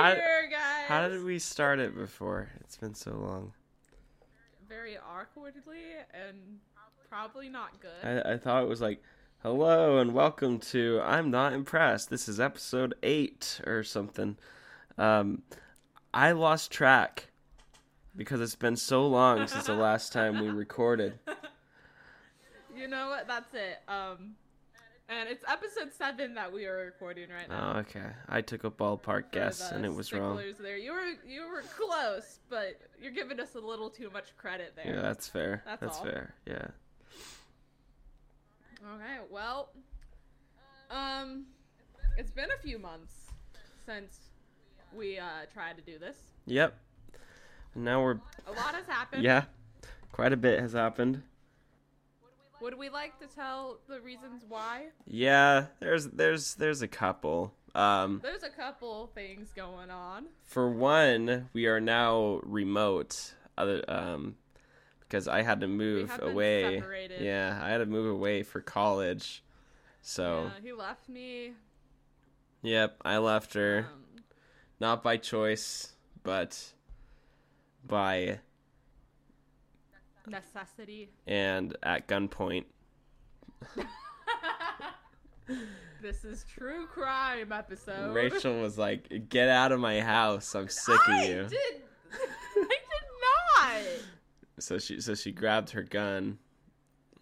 how how, We're how, here, guys. how did we start it before? It's been so long. Very awkwardly and probably not good. I, I thought it was like, hello and welcome to I'm Not Impressed. This is episode eight or something. Um, I lost track because it's been so long since the last time we recorded. you know what? That's it. Um, and it's episode seven that we are recording right now. Oh, okay. I took a ballpark guess and it was wrong. There, you were you were close, but you're giving us a little too much credit there. Yeah, that's fair. That's That's fair. Yeah. Okay, well, um, it's been a few months since we uh tried to do this. Yep. And now we're A lot has happened. yeah, quite a bit has happened. Would we like to tell the reasons why? Yeah, there's there's there's a couple. Um, There's a couple things going on. for one, we are now remote. Other um, because I had to move away. separated. Yeah, I had to move away for college. So Yeah, he left me. yep, I left her Um, not by choice, but by necessity. and at gunpoint. This is true crime episode. Rachel was like, "Get out of my house! I'm sick of I you." did. I did not. So she so she grabbed her gun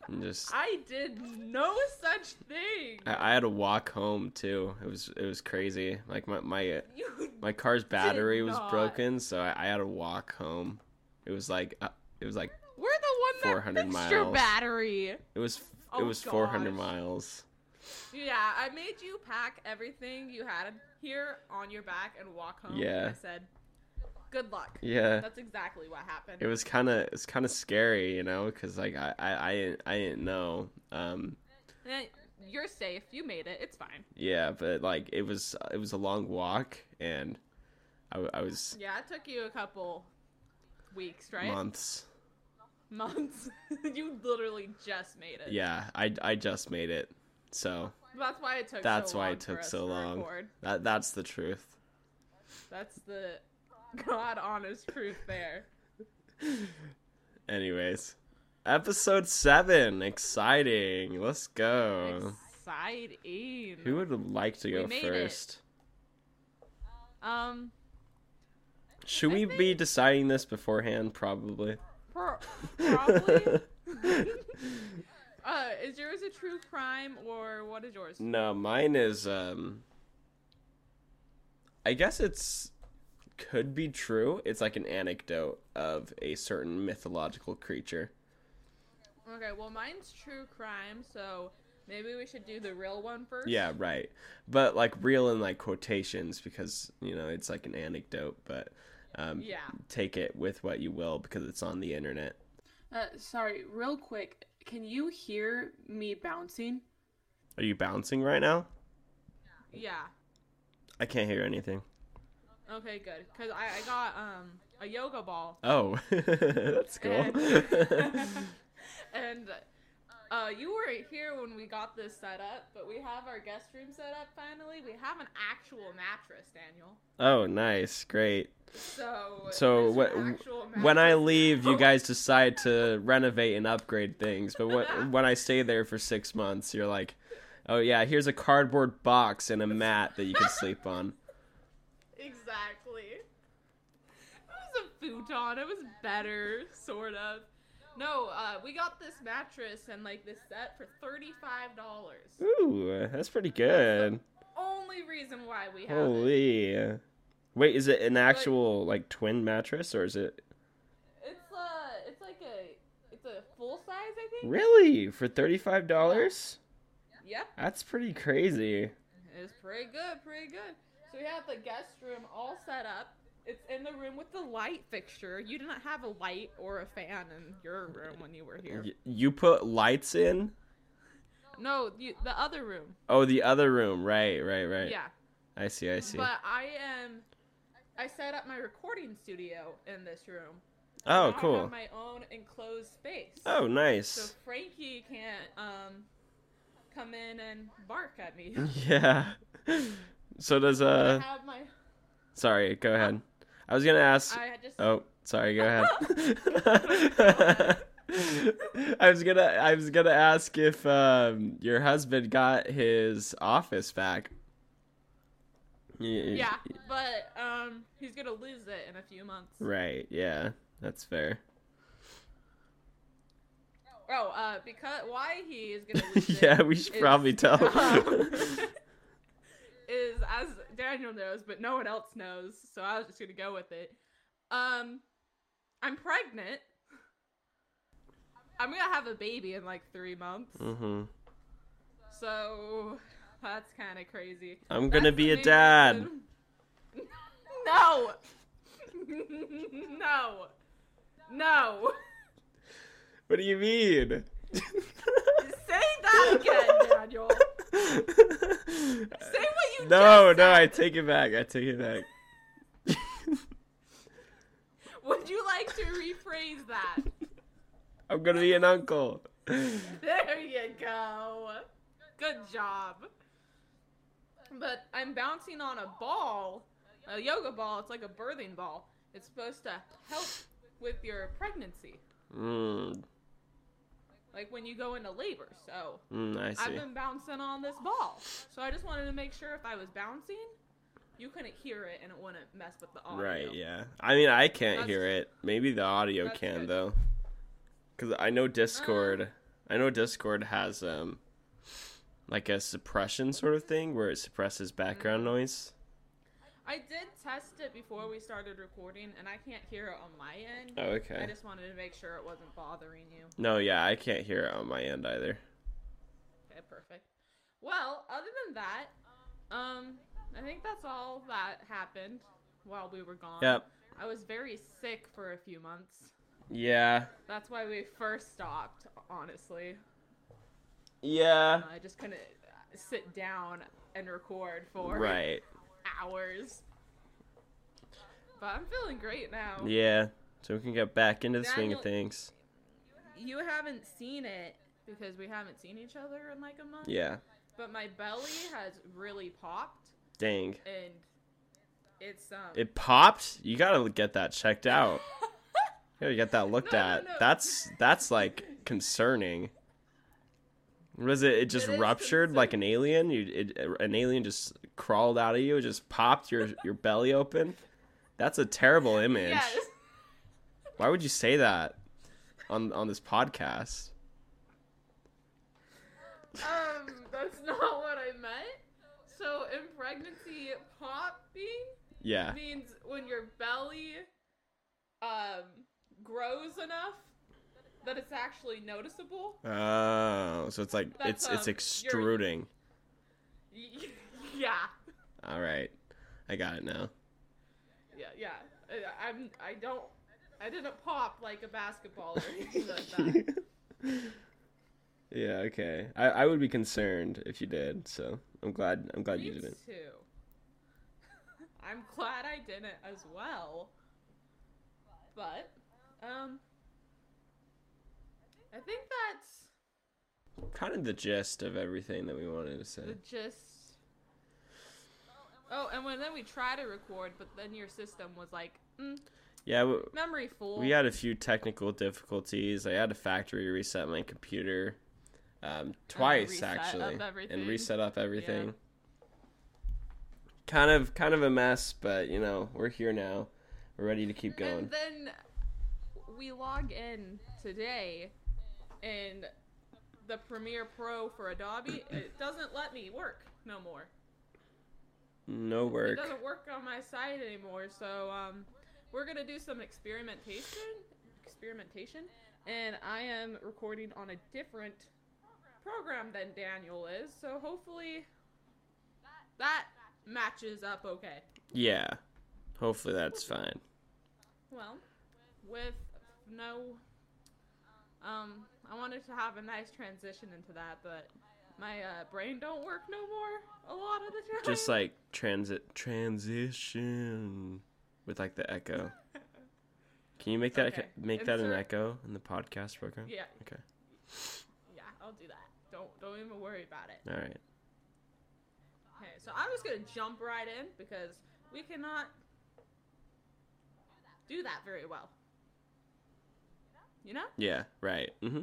and just I did no such thing. I, I had to walk home too. It was it was crazy. Like my my You my car's battery was not. broken, so I, I had to walk home. It was like uh, it was like We're the one that 400 fixed your miles. battery. it was Oh, it was 400 miles. Yeah, I made you pack everything you had here on your back and walk home. Yeah. I said, "Good luck." Yeah. That's exactly what happened. It was kind of it's kind of scary, you know, cuz like I I I didn't, I didn't know. Um Eh, You're safe. You made it. It's fine. yeah, but like it was it was a long walk and I was Yeah, it took you a couple weeks, right? months. Months. you literally just made it. Yeah, I I just made it. So, That's why it took. That's so why long it took so to long. record. that that's the truth. That's the god honest truth there. Anyways, episode seven, exciting. Let's go. Exciting. Who would like to go made it. first? Um. Should I we be deciding this beforehand? Probably. Pro- probably. uh, is yours a true crime or what is yours? no, mine is. um I guess it's could be true. It's like an anecdote of a certain mythological creature. Okay, well mine's true crime, so maybe we should do the real one first. Yeah, right. But like real in like quotations because you know it's like an anecdote, but um, Yeah. take it with what you will because it's on the internet. Uh, sorry, real quick. Can you hear me bouncing? Are you bouncing right now? Yeah. I can't hear anything. Okay, good. Cause I, I got um a yoga ball. Oh, that's cool. and uh, you weren't here when we got this set up, but we have our guest room set up finally. We have an actual mattress, Daniel. oh, nice, great. So So wh- when I leave, you guys decide to renovate and upgrade things. But when when I stay there for six months, you're like, oh yeah, here's a cardboard box and a mat that you can sleep on. Exactly. It was a futon. It was better, sort of. No, uh, we got this mattress and like this set for thirty-five dollars. Ooh, that's pretty good. Only reason why we have it. Holy. Wait, is it an actual like twin mattress or is it It's uh, it's like a, it's a full size, I think. really for thirty-five dollars? Yep, That's pretty crazy. it's pretty good, pretty good. So we have the guest room all set up. It's in the room with the light fixture. You didn't have a light or a fan in your room when you were here. Y- you put lights in? No, you, the other room. Oh, the other room. Right, right, right. Yeah. I see. I see. But I am. I set up my recording studio in this room. oh, Now I cool. have my own enclosed space. Oh, nice. So. Frankie can't um come in and bark at me. Yeah. So does I uh have my. sorry, go ahead. I was gonna ask just. Oh, sorry, go ahead. I was gonna I was gonna ask if um your husband got his office back. Yeah, but um, he's gonna lose it in a few months. Right, yeah. That's fair. Oh, uh, because why he is gonna lose it? yeah, we should is- probably tell. um, is as Daniel knows, but no one else knows, so I was just gonna go with it. Um, I'm pregnant. I'm gonna have a baby in like three months, Mm-hmm. so that's kind of crazy. I'm gonna That's be a dad. No. no. No. What do you mean? Say that again, Daniel. Say what you no, no, I take it back. I take it back. Would you like to rephrase that? I'm gonna be an uncle. There you go. Good job. But I'm bouncing on a ball, a yoga ball. It's like a birthing ball. It's supposed to help with your pregnancy, Mm, like when you go into labor. So mm, I've been bouncing on this ball. So I just wanted to make sure if I was bouncing, you couldn't hear it and it wouldn't mess with the audio. Right, yeah. I mean, I can't That's- hear it. Maybe the audio That's can good. though. Cuz I know Discord, Um, I know Discord has um like a suppression sort of thing where it suppresses background Mm-hmm. noise. I did test it before we started recording, and I can't hear it on my end. Oh, okay. I just wanted to make sure it wasn't bothering you. No, yeah, I can't hear it on my end either. Okay, perfect. Well, other than that, um, I think that's all that happened while we were gone. Yep. I was very sick for a few months. Yeah. That's why we first stopped, honestly. Yeah. I just couldn't uh, sit down and record for Right. Hours. But I'm feeling great now. Yeah. So we can get back into the swing of things. You haven't seen it because we haven't seen each other in like a month. Yeah. But my belly has really popped Dang. and it's um It popped? You got to get that checked out. You gotta get that looked No, no, at. no. That's that's like concerning. Was it? It just It ruptured like an alien. You, it, an alien just crawled out of you. It just popped your your belly open. That's a terrible image. Yes. Why would you say that on on this podcast? Um, that's not what I meant. So in pregnancy, popping Yeah. means when your belly um grows enough that it's actually noticeable. Oh, so it's like That's, it's it's um, you're- extruding. Yeah. All right, I got it now. Yeah, yeah. I- I'm I don't I didn't pop like a basketball or anything like that. yeah, okay. I, I would be concerned if you did. So I'm glad I'm glad Me you didn't. too. I'm glad I didn't as well. But, um, I think that's Kind of the gist of everything that we wanted to say. the gist. Oh, and when then we tried to record, but then your system was like, mm, Yeah, w- memory full. we had a few technical difficulties. I had to factory reset my computer um, twice reset up actually, everything. and reset up everything. Kind of, kind of a mess, but you know we're here now. We're ready to keep going. And then we log in today, and the Premiere Pro for Adobe it doesn't let me work no more. No work. It doesn't work on my side anymore. So um, we're gonna do some experimentation, experimentation, and I am recording on a different program than Daniel is. So hopefully that matches up okay. Yeah. Hopefully that's fine. Well, with no, um, I wanted to have a nice transition into that, but my uh, brain don't work no more a lot of the time. Just like transit transition with like the echo. Can you make that Okay. make that an echo in the podcast program? yeah, Okay. yeah, I'll do that. Don't don't even worry about it. All right. Okay, so I'm just gonna jump right in because we cannot do that very well. You know? Yeah. Right. hmm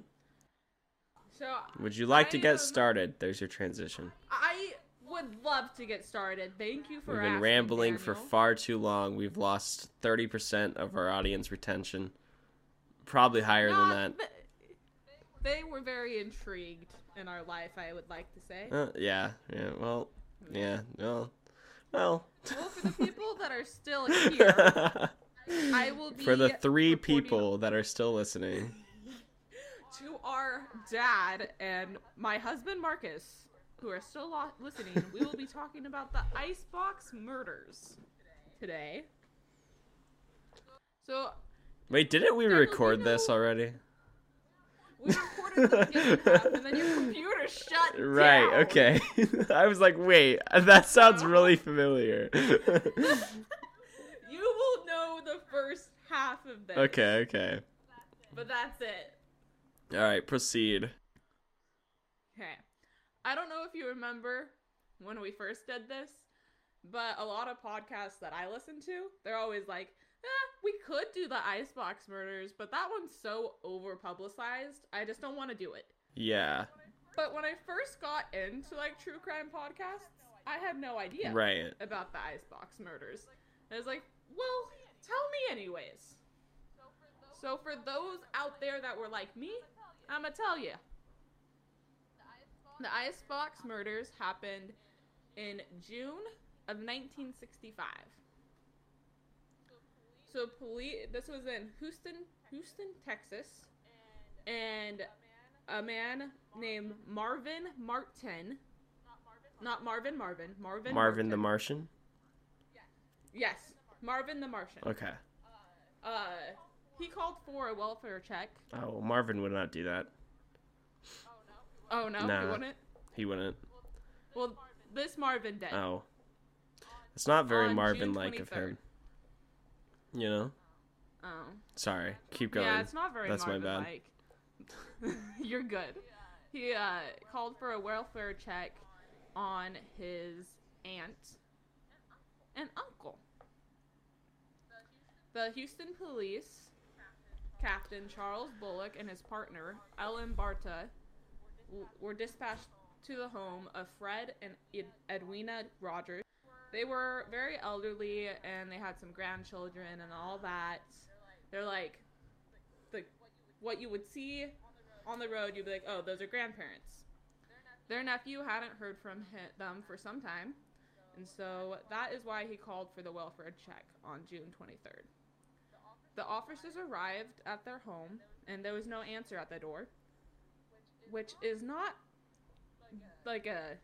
So Would you like to get am- started? There's your transition. I would love to get started. Thank you for We've been asking, rambling for far too long. We've lost 30% of our audience retention. Probably higher than that. th- They were very intrigued in our life, I would like to say. Uh, yeah. Yeah. Well. Yeah. Well. Well. Well, for the people that are still here, I will be For the three people that are still listening. To our dad and my husband Marcus, who are still lo- listening, we will be talking about the icebox murders today. So Wait, didn't we Daniel, do you record this already? we recorded the half, and then your computer shut Right, down. okay. I was like, wait, that sounds really familiar. You will know the first half of this. okay, okay. But that's it. All right, proceed. Okay. I don't know if you remember when we first did this, but a lot of podcasts that I listen to, they're always like, eh, we could do the Icebox murders, but that one's so over publicized. I just don't want to do it. Yeah, But when I first got into like true crime podcasts, I had no idea right. about the Icebox murders. I was like, well, tell me anyways. So for those out there that were like me, I'm gonna tell you. The Icebox murders happened in June of 1965. So police this was in Houston, Houston, Texas, and a man named Marvin Martin not Marvin Marvin, Marvin Marvin the Martian? Yes, Marvin the Martian. Okay. Uh, he called for a welfare check. Oh, Marvin would not do that. Oh no, Nah. he wouldn't. He wouldn't. Well, this Marvin did. Oh. It's not very On Marvin like of 23rd. him. You know? Oh. Sorry. Keep going. Yeah, it's not very That's my Marvin bad. like. You're good. He uh, called for a welfare check on his aunt and uncle. The Houston police, Captain Charles Bullock and his partner, Ellen Barta, were dispatched to the home of Fred and Ed- Edwina Rogers. They were very elderly and they had some grandchildren and all that. They're like the what you would see on the road, you'd be like, "Oh, those are grandparents." Their nephew hadn't heard from them for some time, and so that is why he called for the welfare check on June 23rd. The officers arrived at their home, and there was no answer at the door, which is not like a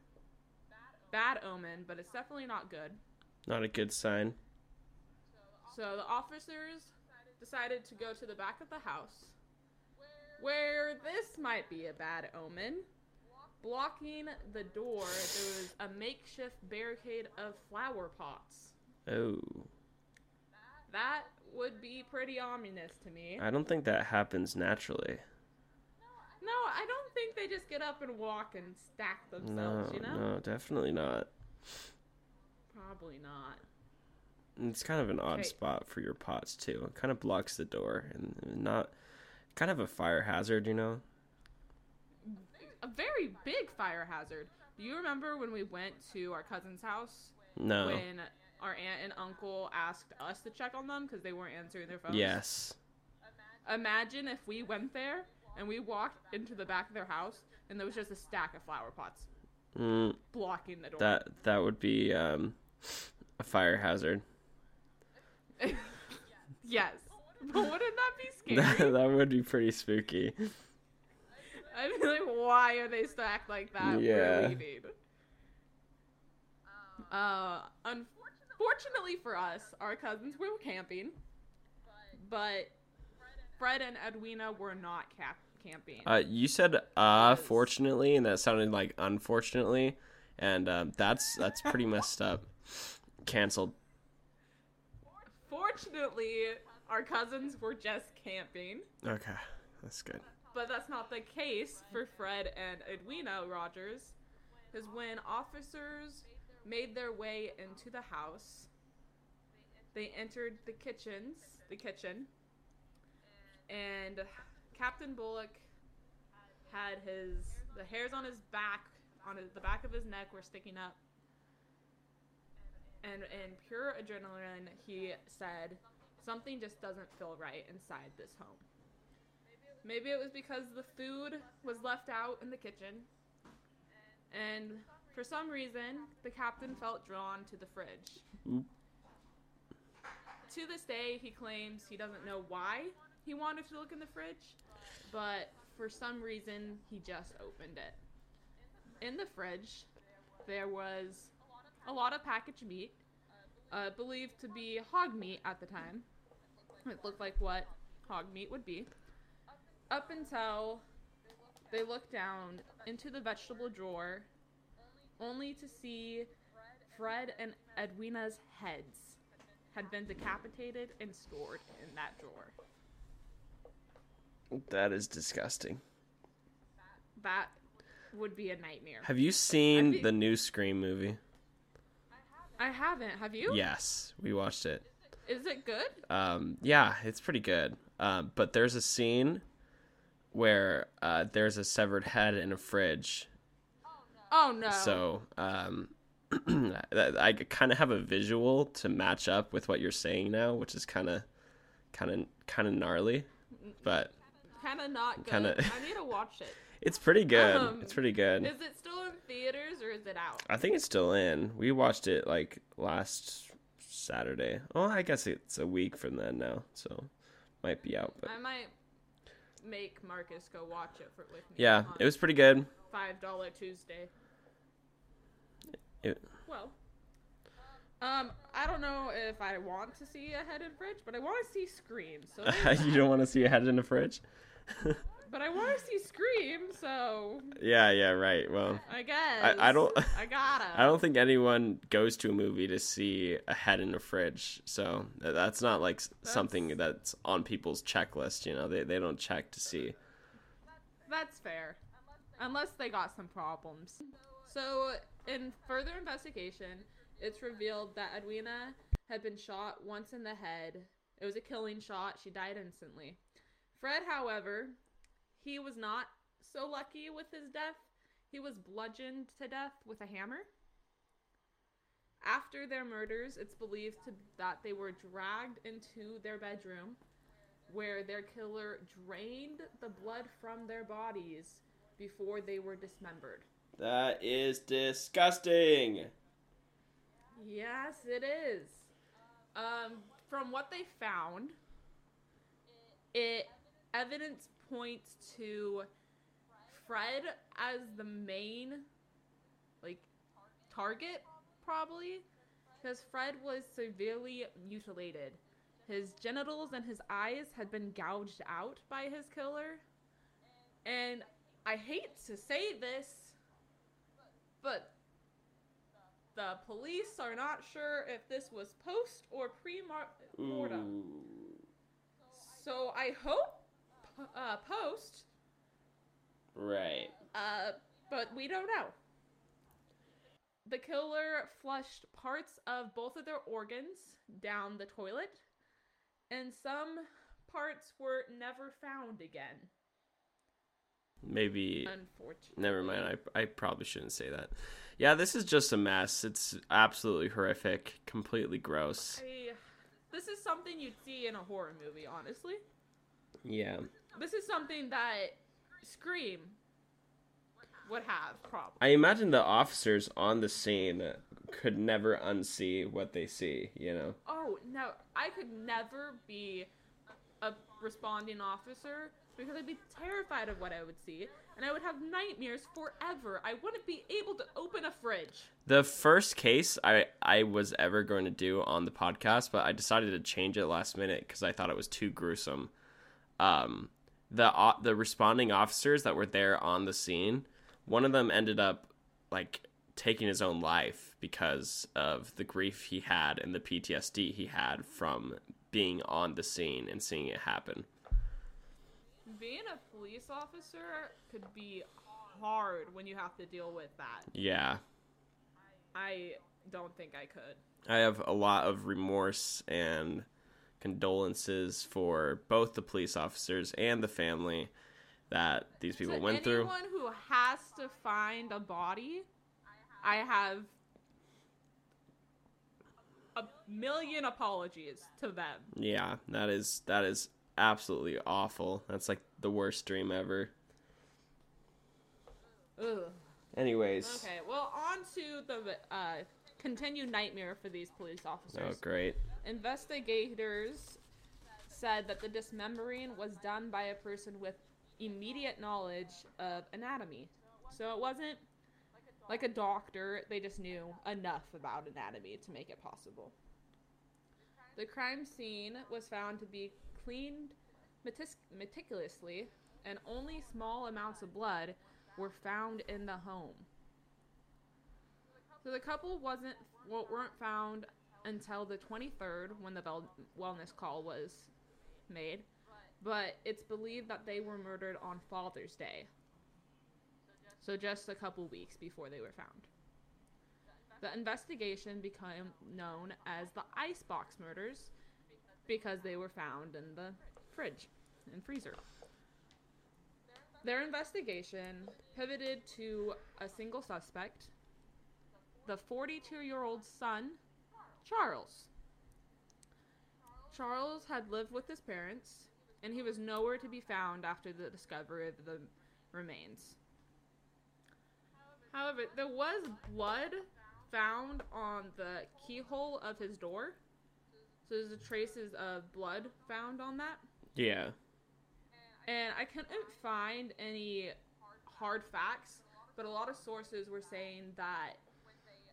bad omen, but it's definitely not good. Not a good sign. So the officers decided to go to the back of the house, where this might be a bad omen. Blocking the door, there was a makeshift barricade of flower pots. Oh. That would be pretty ominous to me. I don't think that happens naturally. No, I don't think they just get up and walk and stack No, themselves, you know? no, definitely not. Probably not. It's kind of an odd Okay. spot for your pots too. It kind of blocks the door and not kind of a fire hazard, you know. A very big fire hazard. Do you remember when we went to our cousin's house No. when our aunt and uncle asked us to check on them because they weren't answering their phones? Yes. Imagine if we went there and we walked into the back of their house and there was just a stack of flower pots Mm, blocking the door. that that would be um, a fire hazard. yes. But wouldn't that be scary? that would be pretty spooky. I'd be like, why are they stacked like that? Yeah. We're leaving. Unfortunately for us, our cousins were camping, but Fred and Edwina were not cap- camping. Uh, you said uh fortunately, and that sounded like unfortunately, and um, that's that's pretty messed up. Cancelled. Fortunately, our cousins were just camping. Okay, that's good. but that's not the case for Fred and Edwina Rogers, because when officers made their way into the house, they entered the kitchens, the kitchen, and Captain Bullock had his the hairs on his back, on the back of his neck were sticking up. And in pure adrenaline, he said, Something just doesn't feel right inside this home. Maybe it was because the food was left out in the kitchen. And for some reason, the captain felt drawn to the fridge. Oop. To this day, he claims he doesn't know why he wanted to look in the fridge, but for some reason, he just opened it. In the fridge, there was a lot of packaged meat, uh, believed to be hog meat at the time. It looked like what hog meat would be. Up until they looked down into the vegetable drawer, only to see Fred and Edwina's heads had been decapitated and stored in that drawer. That is disgusting. That would be a nightmare. Have you seen thi- the new Scream movie? I haven't. Have you? Yes, we watched it. Is it good? Um, yeah, it's pretty good. Um, but there's a scene where uh, there's a severed head in a fridge. Oh no. So um, I kind of have a visual to match up with what you're saying now, which is kind of, kind of, kind of gnarly. But kind of not good. Kinda- I need to watch it. it's pretty good. Um, it's pretty good. Is it still in theaters or is it out? I think it's still in. We watched it like last Saturday. Oh, I guess it's a week from then now, so might be out. But I might make Marcus go watch it for with me. yeah, it was pretty good. five dollar Tuesday. It- Well, um, I don't know if I want to see a head in a fridge, but I want to see Scream. So, you don't want to see a head in a fridge? but I want to see Scream, so yeah, yeah, right. Well, I guess I don't- I gotta. I don't think anyone goes to a movie to see a head in a fridge. So that's not like s something that's on people's checklist. You know, they they don't check to see. That's fair. Unless they got some problems. So, in further investigation, it's revealed that Edwina had been shot once in the head. It was a killing shot. She died instantly. Fred, however, he was not so lucky with his death. He was bludgeoned to death with a hammer. After their murders, it's believed to, that they were dragged into their bedroom where their killer drained the blood from their bodies before they were dismembered. That is disgusting. Yes, it is. Um, from what they found, it evidence points to Fred as the main like target probably because Fred was severely mutilated. His genitals and his eyes had been gouged out by his killer. And I hate to say this, but the police are not sure if this was post or pre mortem. So I hope uh, post, Right. uh, but we don't know. The killer flushed parts of both of their organs down the toilet, and some parts were never found again. Maybe. Unfortunately. Never mind. I I probably shouldn't say that. Yeah, this is just a mess. It's absolutely horrific. Completely gross. I, this is something you'd see in a horror movie, honestly. Yeah. This is something that Scream would have, probably. I imagine the officers on the scene could never unsee what they see, you know? Oh, no, I could never be a responding officer because I'd be terrified of what I would see, and I would have nightmares forever. I wouldn't be able to open a fridge. The first case I, I was ever going to do on the podcast, but I decided to change it last minute because I thought it was too gruesome. Um, the o- the responding officers that were there on the scene, one of them ended up like taking his own life because of the grief he had and the PTSD he had from being on the scene and seeing it happen. Being a police officer could be hard when you have to deal with that. Yeah. I don't think I could. I have a lot of remorse and condolences for both the police officers and the family that these people to went through. anyone who has to find a body, I have a million apologies to them. Yeah, that is that is absolutely awful. That's like the worst dream ever. Ugh. Anyways. Okay, well, on to the uh, continued nightmare for these police officers. Oh, great. Investigators said that the dismembering was done by a person with immediate knowledge of anatomy. So it wasn't like a doctor, they just knew enough about anatomy to make it possible. The crime scene was found to be cleaned meticulously, and only small amounts of blood were found in the home. So the couple wasn't well, weren't found until the 23rd when the wellness call was made, but it's believed that they were murdered on Father's Day. So just a couple weeks before they were found. The investigation became known as the Icebox Murders because they were found in the fridge and freezer. Their investigation pivoted to a single suspect, the 42 year old son, Charles. Charles had lived with his parents, and he was nowhere to be found after the discovery of the remains. However, there was blood found on the keyhole of his door. So there's traces of blood found on that. Yeah. And I couldn't find any hard facts, but a lot of sources were saying that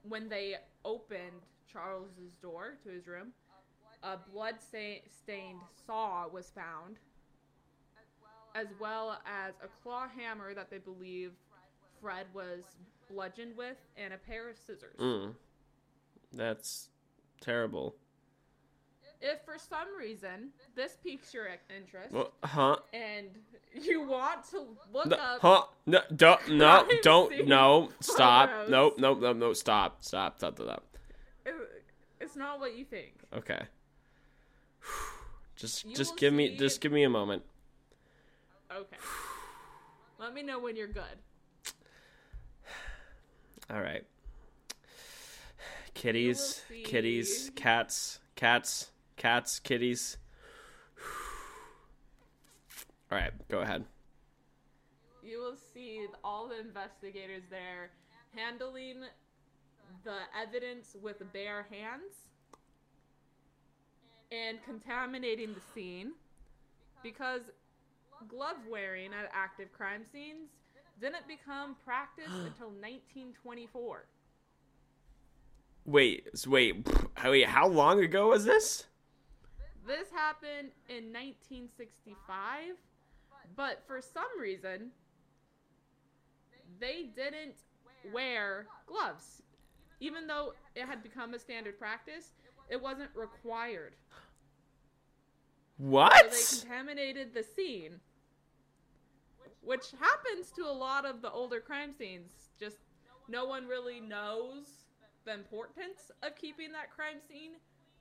when they opened Charles's door to his room, a blood stained saw was found, as well as a claw hammer that they believe Fred was bludgeoned with, and a pair of scissors. Mm. That's terrible. If for some reason this piques your interest, Well, huh? and you want to look No, up huh? No, don't, no, don't, no, stop. photos. Nope, nope, nope, nope, stop, stop, stop, stop. It- It's not what you think. Okay. Just, You just give me, just give me a moment. Okay. Let me know when you're good. All right. Kitties, kitties, cats, cats, cats, kitties. All right, go ahead. You will see all the investigators there handling the evidence with bare hands and contaminating the scene because glove wearing at active crime scenes didn't become practice until 1924. Wait, wait, wait. How long ago was this? This happened in 1965, but for some reason, they didn't wear gloves. Even though it had become a standard practice, it wasn't required. What? So they contaminated the scene, which happens to a lot of the older crime scenes. Just no one really knows the importance of keeping that crime scene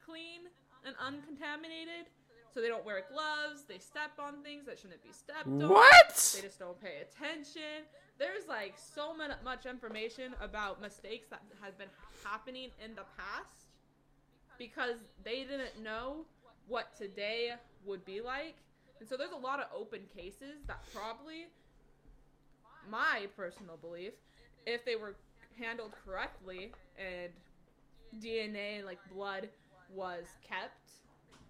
clean and uncontaminated. So they don't wear gloves, they step on things that shouldn't be stepped on. What? They just don't pay attention. There's like so much information about mistakes that has been happening in the past because they didn't know what today would be like. And so there's a lot of open cases that probably, my personal belief, if they were handled correctly and DNA and like blood was kept,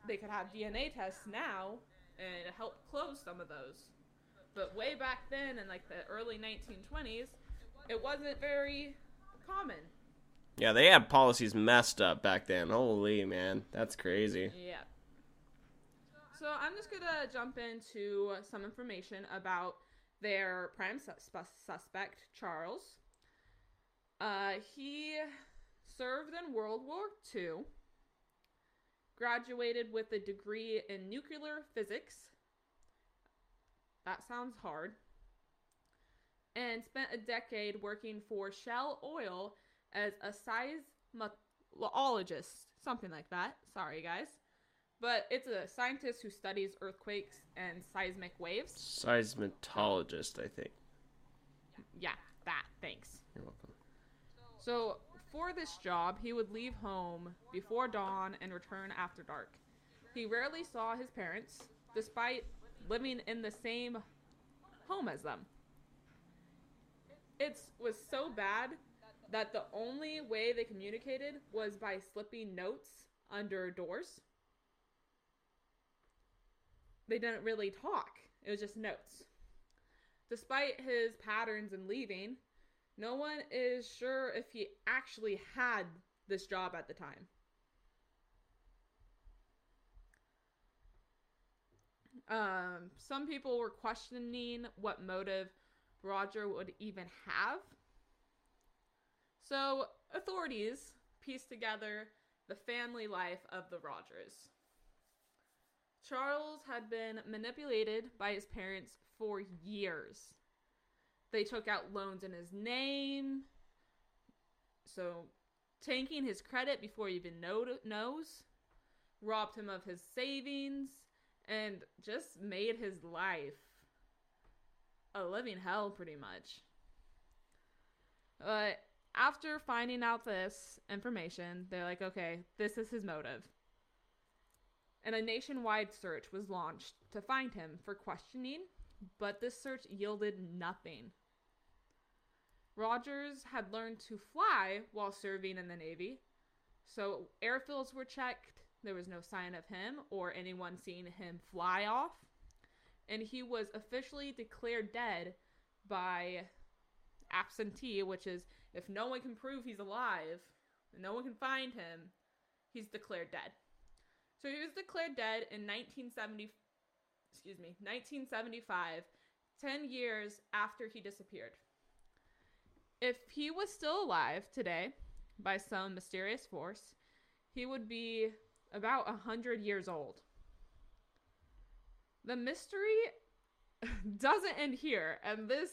they could have DNA tests now and help close some of those. But way back then, in like the early 1920s, it wasn't very common. Yeah, they had policies messed up back then. Holy man, that's crazy. Yeah. So I'm just gonna jump into some information about their prime sus- suspect, Charles. Uh, he served in World War II, graduated with a degree in nuclear physics, that sounds hard. And spent a decade working for Shell Oil as a seismologist, something like that. Sorry, guys. But it's a scientist who studies earthquakes and seismic waves. Seismologist, I think. Yeah, that. Thanks. You're welcome. So, for this job, he would leave home before dawn and return after dark. He rarely saw his parents, despite living in the same home as them. It was so bad that the only way they communicated was by slipping notes under doors. They didn't really talk, it was just notes. Despite his patterns in leaving, no one is sure if he actually had this job at the time. Um, some people were questioning what motive Roger would even have. So, authorities pieced together the family life of the Rogers. Charles had been manipulated by his parents for years. They took out loans in his name, so tanking his credit before he even know- knows, robbed him of his savings, and just made his life a living hell pretty much. But after finding out this information, they're like, okay, this is his motive. And a nationwide search was launched to find him for questioning, but this search yielded nothing. Rogers had learned to fly while serving in the Navy, so airfields were checked. There was no sign of him or anyone seeing him fly off. And he was officially declared dead by absentee, which is if no one can prove he's alive, no one can find him, he's declared dead. So he was declared dead in 1970 excuse me, 1975, 10 years after he disappeared. If he was still alive today by some mysterious force, he would be about 100 years old. The mystery doesn't end here, and this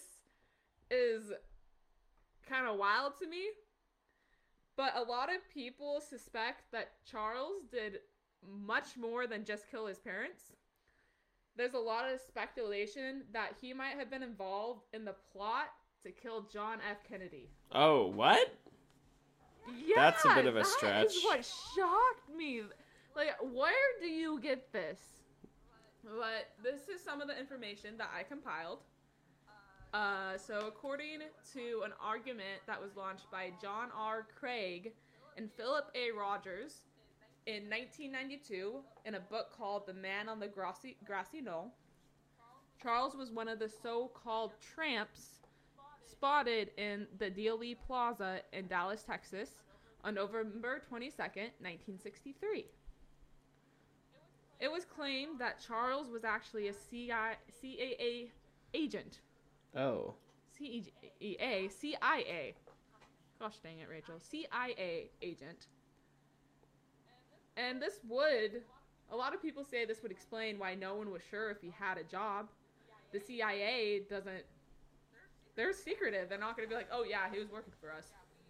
is kind of wild to me. But a lot of people suspect that Charles did much more than just kill his parents. There's a lot of speculation that he might have been involved in the plot to kill John F. Kennedy. Oh, what? Yeah, That's a bit of a That is stretch. what shocked me. Like, where do you get this? But this is some of the information that I compiled. Uh, so, according to an argument that was launched by John R. Craig and Philip A. Rogers in 1992 in a book called The Man on the Grassy, Grassy Knoll, Charles was one of the so called tramps spotted in the Dealey Plaza in Dallas, Texas on November 22nd, 1963. It was claimed that Charles was actually a CIA, CAA agent. Oh. CEA, CIA. Gosh dang it, Rachel. CIA agent. And this would, a lot of people say this would explain why no one was sure if he had a job. The CIA doesn't, they're secretive. They're not going to be like, oh yeah, he was working for us.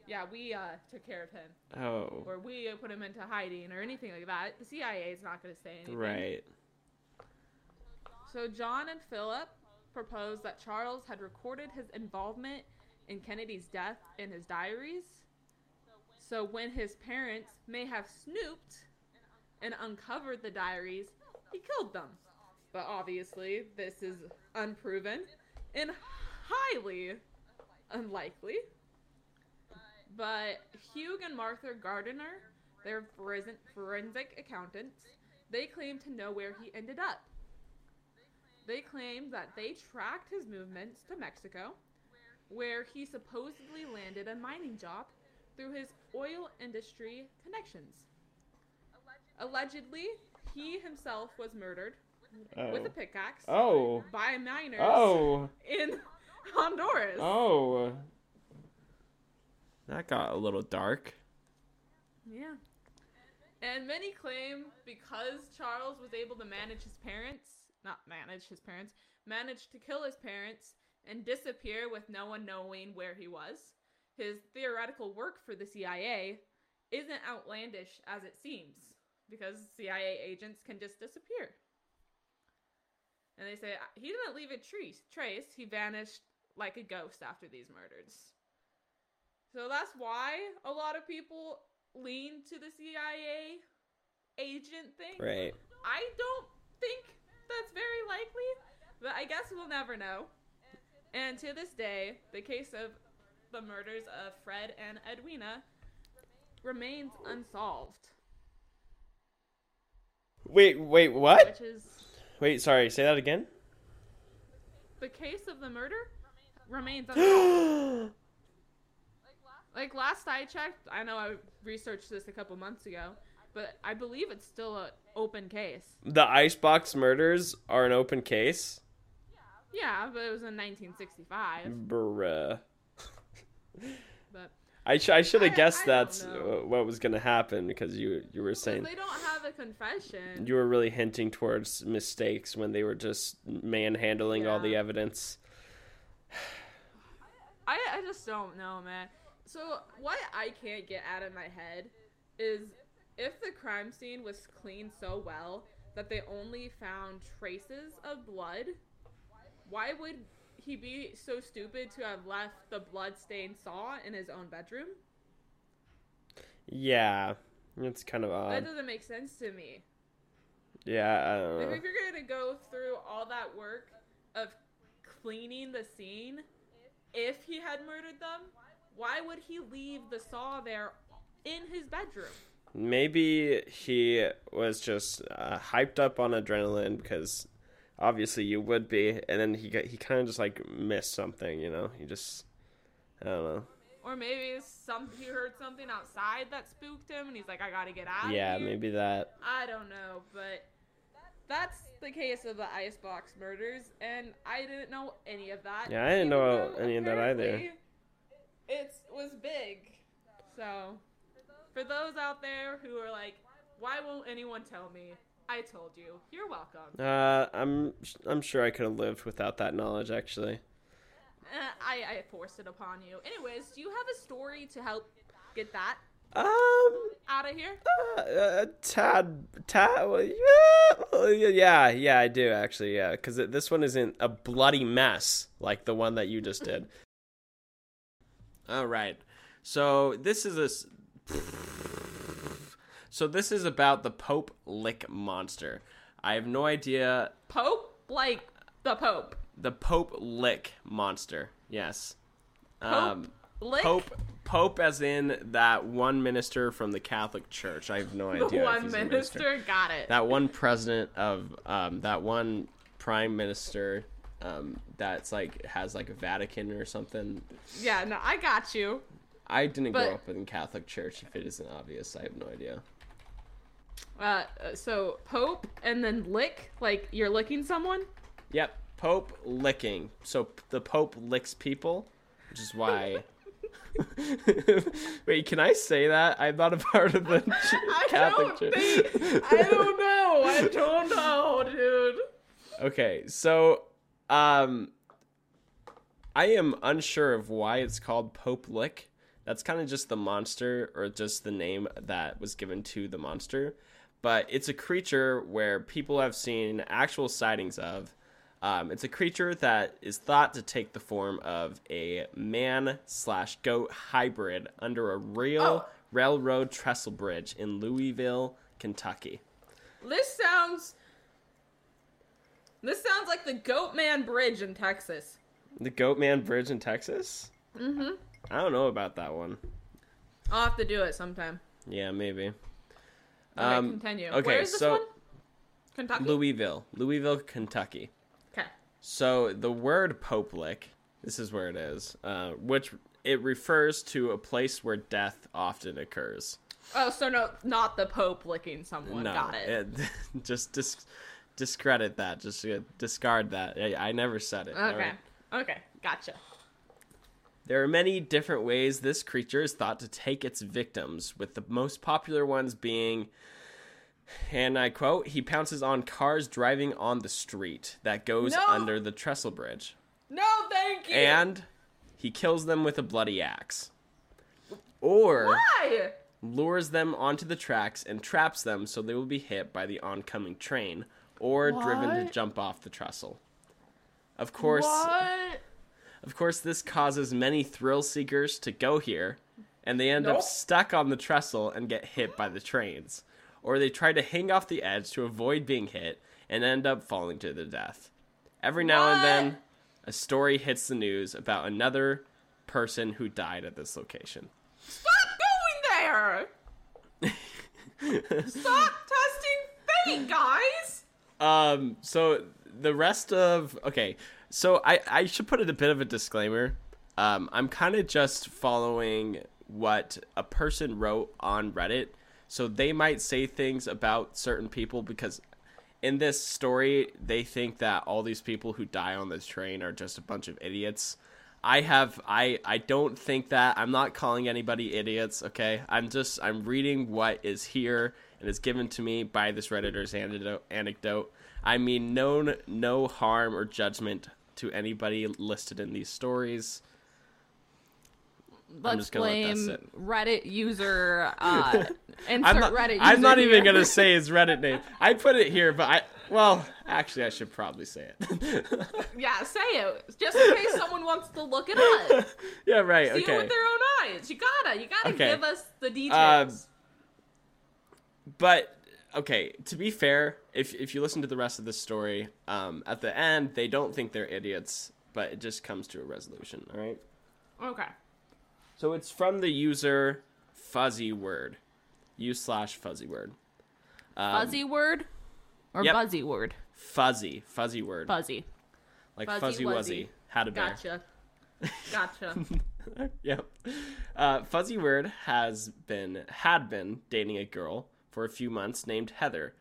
Yeah, we uh, took care of him. Oh. Or we put him into hiding or anything like that. The CIA is not going to say anything. Right. So John and Philip proposed that Charles had recorded his involvement in Kennedy's death in his diaries. So when his parents may have snooped and uncovered the diaries, he killed them. But obviously, this is unproven and highly unlikely. But Hugh and Martha Gardiner, their forensic forensic accountants, they claim to know where he ended up. They claim that they tracked his movements to Mexico, where he supposedly landed a mining job through his oil industry connections. Allegedly, he himself was murdered Oh. with a pickaxe Oh. by miners Oh. in Honduras. Oh. That got a little dark. Yeah. And many claim because Charles was able to manage his parents not manage his parents, managed to kill his parents and disappear with no one knowing where he was. His theoretical work for the CIA isn't outlandish as it seems because CIA agents can just disappear. And they say "Uh, he didn't leave a trace. Trace. He vanished like a ghost after these murders. So that's why a lot of people lean to the CIA agent thing. Right. I don't think that's very likely, but I guess we'll never know. And to this day, the case of the murders of Fred and Edwina remains unsolved, Wait, wait, what? which is Wait, sorry, say that again? the case of the murder remains unsolved. like last I checked, I know I researched this a couple months ago, but I believe it's still an open case. the icebox murders are an open case? Yeah, but it was in 1965. Bruh. But I, sh- I should have guessed that's uh, what was going to happen because you you were saying they don't have a confession. you were really hinting towards mistakes when they were just manhandling all the evidence. I, I just don't know, man. So what I can't get out of my head is if the crime scene was cleaned so well that they only found traces of blood, why would he be so stupid to have left the blood-stained saw in his own bedroom? Yeah, it's kind of odd. that doesn't make sense to me. Yeah, I don't Like, know. if you're gonna go through all that work of cleaning the scene, if he had murdered them, why would he leave the saw there in his bedroom? Maybe he was just uh, hyped up on adrenaline because obviously you would be, and then he got, he kind of just like missed something, you know. He just I don't know. Or maybe some he heard something outside that spooked him, and he's like, "I gotta get out." Yeah, maybe that. I don't know, but that's the case of the icebox murders, and I didn't know any of that. Yeah, I didn't know any of that either. It was big, so for those out there who are like, "Why won't anyone tell me?" I told you. You're welcome. Uh, I'm I'm sure I could have lived without that knowledge actually. Uh, I I forced it upon you. Anyways, do you have a story to help get that Um, out of here? uh, uh, tad, tad, well, yeah, yeah, yeah, I do actually, yeah, because this one isn't a bloody mess like the one that you just did. All right, so this is a, s- so this is about the Pope Lick monster. I have no idea Pope, like the Pope. the Pope Lick monster. Yes, Pope um, Lick. Pope. Pope, as in that one minister from the Catholic Church. I have no The idea. if one a minister got it. that one president of um, that one prime minister um, that's like has like a Vatican or something. yeah, no, I got you. I didn't But- grow up in Catholic Church. If it isn't obvious, I have no idea. Uh, uh, so Pope and then lick, like you're licking someone. Yep, Pope licking. So the Pope licks people, which is why. Wait, can I say that? I'm not a part of the I Catholic don't Church. think. I don't know. I don't know, dude. Okay, so um I am unsure of why it's called Pope Lick. That's kind of just the monster or just the name that was given to the monster. But it's a creature where people have seen actual sightings of. Um, it's a creature that is thought to take the form of a man slash goat hybrid under a real Oh. railroad trestle bridge in Louisville, Kentucky. This sounds. This sounds like the Goatman Bridge in Texas. The Goatman Bridge in Texas? Mm-hmm. I don't know about that one. I'll have to do it sometime. Yeah, maybe. Okay, Um, continue. okay, Where is this so- one? Kentucky. Louisville, Louisville, Kentucky. Okay. So the word Pope Lick, this is where it is, uh, which it refers to a place where death often occurs. Oh, so no, not the Pope licking someone. no, Got it. just dis- discredit that. Just uh, discard that. I, I never said it. Okay. alright? Okay. Gotcha. There are many different ways this creature is thought to take its victims, with the most popular ones being And I quote, he pounces on cars driving on the street that goes No. under the trestle bridge. No, thank you. And he kills them with a bloody axe. Or why? lures them onto the tracks and traps them so they will be hit by the oncoming train or driven to jump off the trestle. Of course, What? Of course this causes many thrill seekers to go here and they end Nope. up stuck on the trestle and get hit by the trains. Or they try to hang off the edge to avoid being hit and end up falling to their death. Every now and then a story hits the news about another person who died at this location. Stop going there. Stop testing fate, guys. Um. So the rest of okay. So I I should put in a bit of a disclaimer. Um. I'm kind of just following what a person wrote on Reddit. So they might say things about certain people because in this story they think that all these people who die on this train are just a bunch of idiots. I have I I don't think that. I'm not calling anybody idiots, okay? I'm just I'm reading what is here and is given to me by this redditor's anecdote. anecdote. I mean no no harm or judgment to anybody listed in these stories. Let's just gonna let that blame. Reddit user. Uh, insert I'm not, Reddit. I'm not even here. gonna say his Reddit name. I put it here, but I well, actually I should probably say it. Yeah, say it just in case someone wants to look it up. yeah, right. See okay. it with their own eyes. You gotta, you gotta Okay. give us the Um, details. but okay to be fair if if you listen to the rest of the story um at the end they don't think they're idiots but it just comes to a resolution all right okay. so it's from the user fuzzy word u slash fuzzy word um, Fuzzy word or yep. buzzy word? fuzzy fuzzy word Fuzzy. like fuzzy fuzzy wuzzy. wuzzy had a bear Gotcha. Gotcha. yep. Uh, Fuzzy Word has been had been dating a girl for a few months named Heather.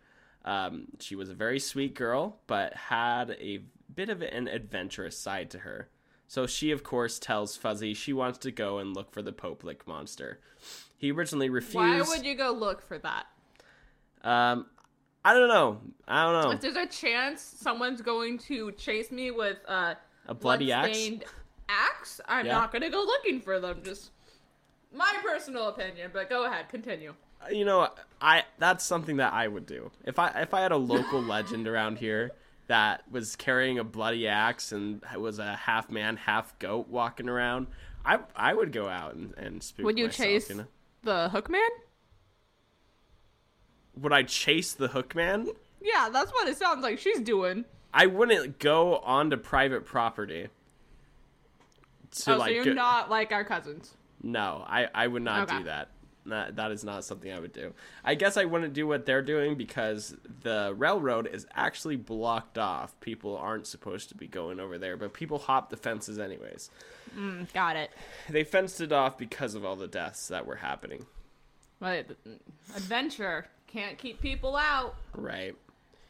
Um, she was a very sweet girl, but had a bit of an adventurous side to her. So she, of course, tells Fuzzy she wants to go and look for the Pope Lick monster. He originally refused. Why would you go look for that? Um, I don't know. I don't know. If there's a chance someone's going to chase me with uh, A bloody axe. axe, I'm Yeah. not gonna go looking for them. Just my personal opinion, but go ahead, continue. You know i that's something that i would do if i if i had a local legend around here that was carrying a bloody axe and was a half man half goat walking around i i would go out and, and spook Would you myself, chase you know? the hookman? would i chase the hookman Yeah, that's what it sounds like she's doing. i wouldn't go onto private property to oh, like so you're go- not like our cousins. No, I, I would not Okay. do that. That, that is not something I would do. I guess I wouldn't do what they're doing because the railroad is actually blocked off. People aren't supposed to be going over there, but people hop the fences anyways. Mm, got it. They fenced it off because of all the deaths that were happening. But adventure can't keep people out. Right.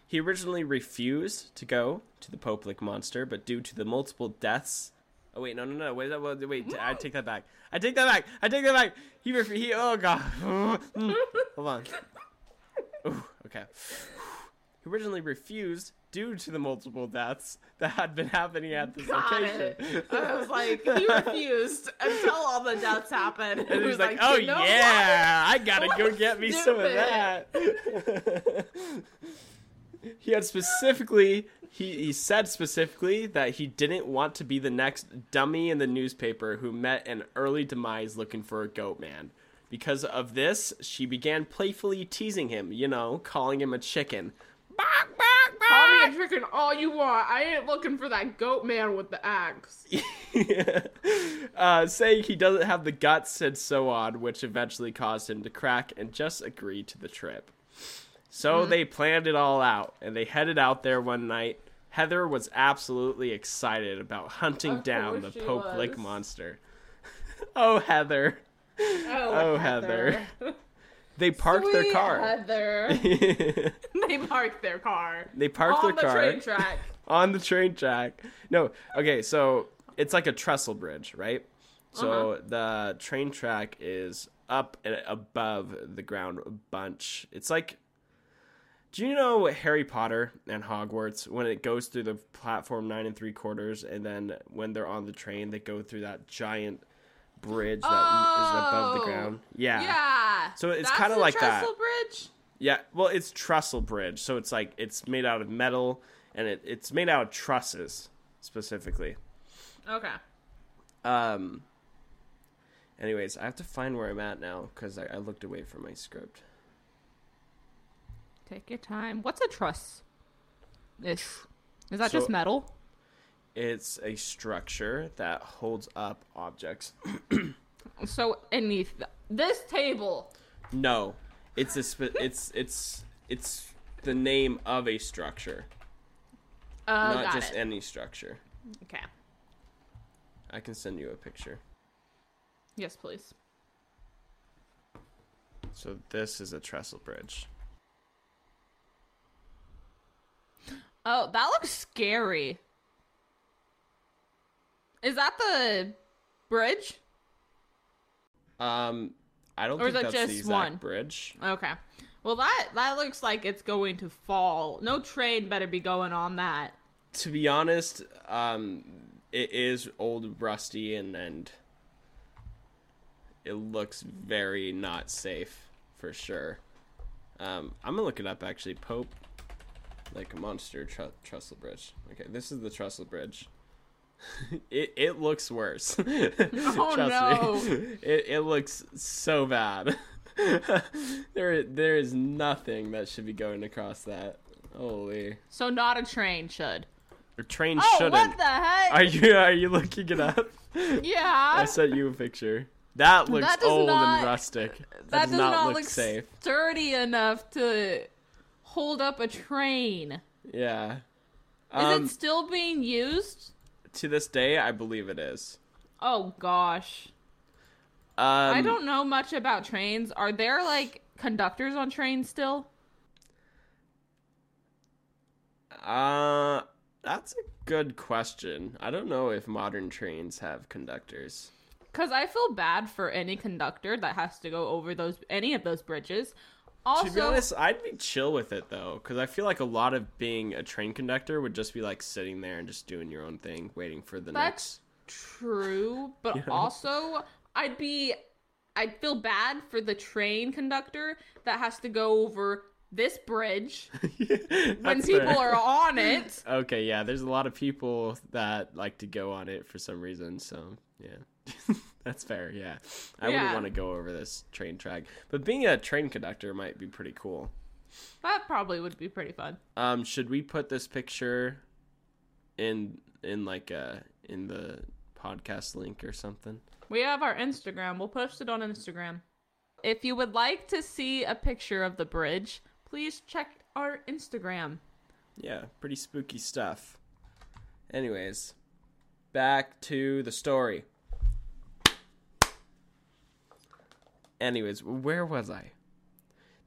He originally refused to go to the Pope Lick monster, but due to the multiple deaths. Oh wait, no, no, no. Wait, wait, wait. I take that back. I take that back. I take that back. He, ref- he. Oh god. Mm. Hold on. Ooh, okay. He originally refused due to the multiple deaths that had been happening at this Got location. it. I was like, he refused until all the deaths happened. And He was like, "Oh "You know what? yeah, I gotta go get me some of that." he had specifically he he said specifically that he didn't want to be the next dummy in the newspaper who met an early demise looking for a goat man. Because of this, she began playfully teasing him, you know, calling him a chicken. Bark, bark, Call me a chicken all you want. I ain't looking for that goat man with the axe. uh, saying he doesn't have the guts and so on, which eventually caused him to crack and just agree to the trip. So they planned it all out, and they headed out there one night. Heather was absolutely excited about hunting Of down the Pope Lick monster. oh, Heather. Oh, Heather. They parked their car. Heather. they they parked their car. They parked on their the car. On the train track. on the train track. No, okay, so it's like a trestle bridge, right? So Uh-huh. the train track is up and above the ground a bunch. It's like Do you know Harry Potter and Hogwarts when it goes through the platform nine and three quarters, and then when they're on the train, they go through that giant bridge that is above the Oh. ground? Yeah. Yeah. So it's kinda the like that. trestle bridge. Yeah, well, it's trestle bridge, so it's like it's made out of metal, and it, it's made out of trusses specifically. Okay. Um. Anyways, I have to find where I'm at now because I, I looked away from my script. Take your time. What's a truss? Ish. Is that So- just metal? It's a structure that holds up objects. So any this table. No, it's a it's it's it's the name of a structure, Oh, not just it. any structure. okay. I can send you a picture. Yes, please. So this is a trestle bridge. Oh, that looks scary. Is that the bridge? Um, I don't Or is think that that's the just exact one? bridge. Okay. Well, that that looks like it's going to fall. No train better be going on that. To be honest, um, it is old, rusty, and and it looks very not safe for sure. Um, I'm gonna look it up actually. Pope, like a monster tr- trestle bridge. Okay, this is the trestle bridge. it it looks worse. Oh, no. me. It it looks so bad. there there is nothing that should be going across that. Holy. So not a train should. A train Oh, shouldn't. what the heck? Are you are you looking it up? Yeah. I sent you a picture. That looks That old not- and rustic. That, That does, does not, not look look safe. sturdy enough to hold up a train. Yeah. Is Um, it still being used? to this day, I believe it is. Oh gosh. Um, I don't know much about trains. Are there like conductors on trains still? Uh, that's a good question. I don't know if modern trains have conductors. Cuz I feel bad for any conductor that has to go over those any of those bridges. Also, to be honest, I'd be chill with it though, because I feel like a lot of being a train conductor would just be like sitting there and just doing your own thing, waiting for the next. That's true, but Yeah. also I'd be I'd feel bad for the train conductor that has to go over this bridge next. when people fair. are on it. Okay, yeah, there's a lot of people that like to go on it for some reason, so yeah. That's fair, yeah. I wouldn't want to go over this train track. But being a train conductor might be pretty cool. That probably would be pretty fun. Um, should we put this picture in in like uh in the podcast link or something? We have our Instagram. We'll post it on Instagram. If you would like to see a picture of the bridge, please check our Instagram. Yeah, pretty spooky stuff. Anyways, back to the story. Anyways, where was I?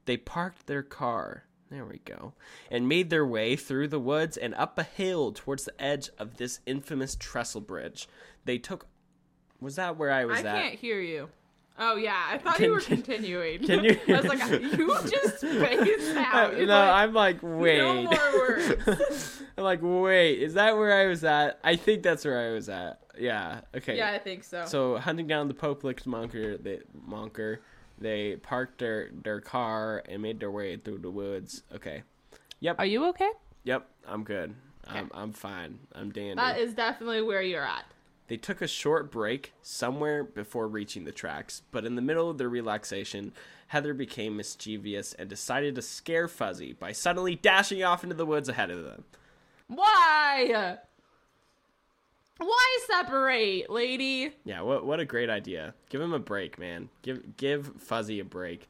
They parked their car. There we go. And made their way through the woods and up a hill towards the edge of this infamous trestle bridge. They took. Was that where I was I at? I can't hear you. Oh yeah, I thought Can- you were can- continuing. can you- I was like, you just spaced out. no, You're like, I'm like, wait. No more words. I'm like, wait, is that where I was at? I think that's where I was at. Yeah. Okay. yeah, I think so. So hunting down the Pope Lick monker, they monker, they parked their their car and made their way through the woods. Okay. Yep. Are you okay? Yep. I'm good. I'm I'm fine. I'm dandy. That is definitely where you're at. They took a short break somewhere before reaching the tracks, but in the middle of their relaxation, Heather became mischievous and decided to scare Fuzzy by suddenly dashing off into the woods ahead of them. Why? Why separate, lady? Yeah, what what a great idea. Give him a break, man. Give give Fuzzy a break.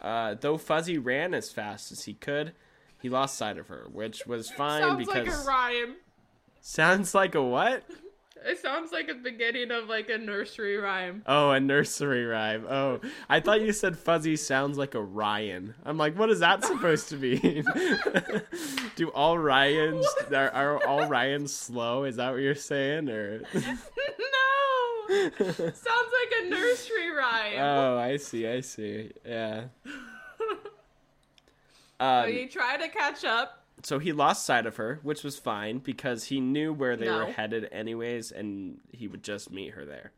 Uh, though Fuzzy ran as fast as he could, he lost sight of her, which was fine Sounds because like a rhyme. Sounds like a what? It sounds like a beginning of like a nursery rhyme. Oh, a nursery rhyme. Oh, I thought you said Fuzzy sounds like a Ryan. I'm like, what is that supposed to mean? Do all Ryans are, are all Ryans slow? Is that what you're saying, or? no! Sounds like a nursery rhyme. Oh, I see. I see. Yeah. Um, he tried to catch up. So he lost sight of her, which was fine because he knew where they were headed anyways, and he would just meet her there.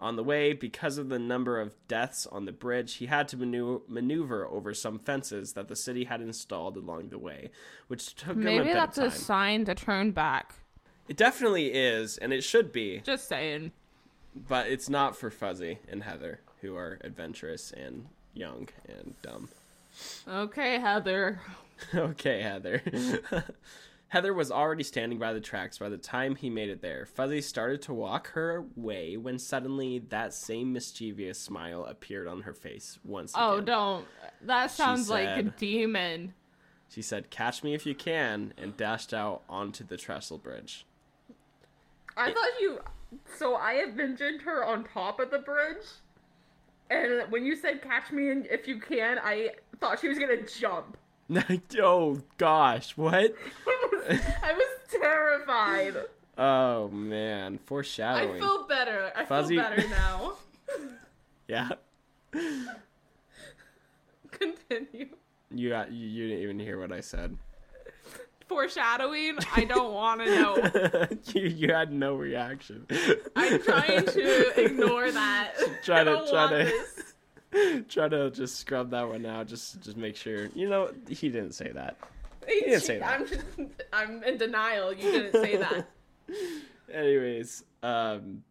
On the way, because of the number of deaths on the bridge, he had to manu- maneuver over some fences that the city had installed along the way, which took him a Maybe bit that's of a time. sign to turn back. It definitely is, and it should be, Just saying. but it's not for Fuzzy and Heather, who are adventurous and young and dumb. Okay, Heather. okay, Heather. Heather was already standing by the tracks by the time he made it there. Fuzzy started to walk her way when suddenly that same mischievous smile appeared on her face once Oh, again. Oh, don't. That sounds like a demon. She said, Catch me if you can, and dashed out onto the trestle bridge. I thought you. So I envisioned her on top of the bridge, and when you said "catch me if you can," I thought she was gonna jump. oh, gosh, what? I was terrified. Oh, man. Foreshadowing. I feel better. I Fuzzy- feel better now. Yeah. Continue. You, got, you, you didn't even hear what I said. Foreshadowing. I don't want to know. you, you had no reaction. I'm trying to ignore that. Try to- try to- this. Try to just scrub that one out. Just just make sure. You know, he didn't say that. He didn't say that. I'm, just, I'm in denial. You didn't say that. Anyways, um,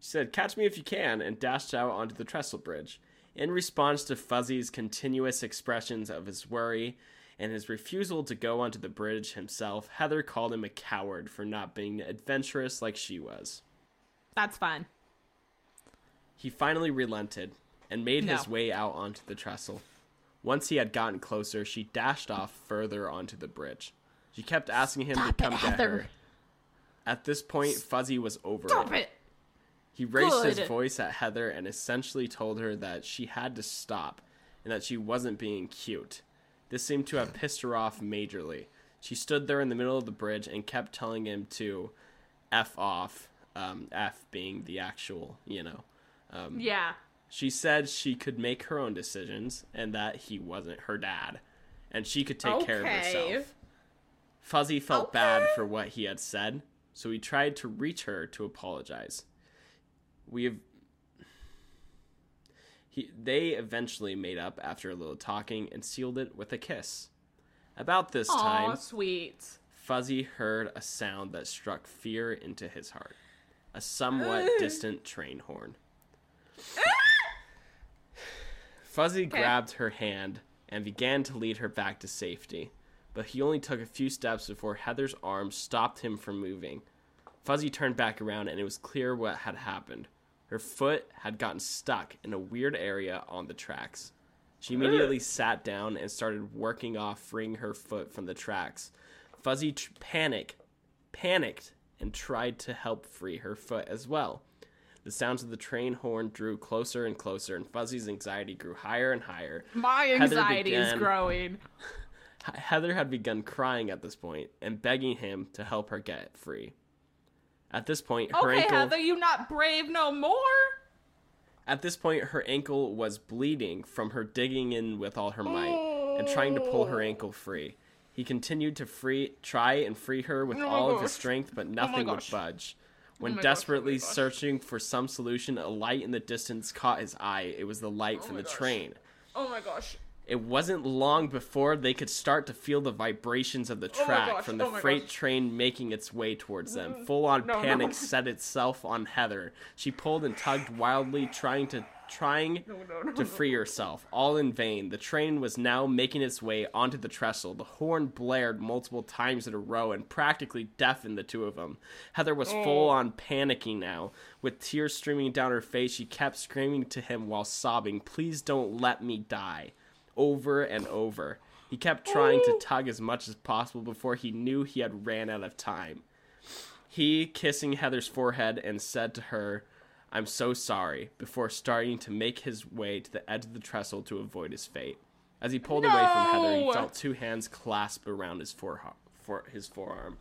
she said, "Catch me if you can," and dashed out onto the trestle bridge. In response to Fuzzy's continuous expressions of his worry and his refusal to go onto the bridge himself, Heather called him a coward for not being adventurous like she was. That's fine. He finally relented and made his way out onto the trestle. Once he had gotten closer, she dashed off further onto the bridge. She kept asking him Stop to it, come get Heather. her. At this point, Fuzzy was over Stop it. it. He raised his voice at Heather and essentially told her that she had to stop and that she wasn't being cute. This seemed to have pissed her off majorly. She stood there in the middle of the bridge and kept telling him to F off, um, F being the actual, you know. Um, yeah. She said she could make her own decisions and that he wasn't her dad and she could take care of herself. Fuzzy felt bad for what he had said, so he tried to reach her to apologize. We have he, they eventually made up after a little talking and sealed it with a kiss. About this Aw, time, sweet. Fuzzy heard a sound that struck fear into his heart. A somewhat distant train horn. Fuzzy grabbed her hand and began to lead her back to safety, but he only took a few steps before Heather's arm stopped him from moving. Fuzzy turned back around and it was clear what had happened. Her foot had gotten stuck in a weird area on the tracks. She immediately sat down and started working off freeing her foot from the tracks. Fuzzy tr- panic, panicked and tried to help free her foot as well. The sounds of the train horn drew closer and closer, and Fuzzy's anxiety grew higher and higher. My anxiety is growing. Heather had begun crying at this point and begging him to help her get free. At this point, her Okay, ankle Heather, you not brave no more? At this point, her ankle was bleeding from her digging in with all her might and trying to pull her ankle free. He continued to free, try and free her with Oh all of his oh strength, but oh nothing would budge. Oh when oh desperately gosh. searching for some solution, a light in the distance caught his eye. It was the light oh from the gosh. train. Oh my gosh. It wasn't long before they could start to feel the vibrations of the Oh track from oh the oh freight train making its way towards them. Mm. Full on No, no. panic set itself on Heather. She pulled and tugged wildly, trying to trying No, no, no, to free herself, all in vain. The train was now making its way onto the trestle. The horn blared multiple times in a row and practically deafened the two of them. Heather was full oh. on panicking now. With tears streaming down her face, she kept screaming to him while sobbing, Please don't let me die. Over and over. He kept trying to oh. tug as much as possible before he knew he had ran out of time. He kissing Heather's forehead and said to her, I'm so sorry, before starting to make his way to the edge of the trestle to avoid his fate. As he pulled away from Heather, he felt two hands clasp around his, foreha- for- his forearm.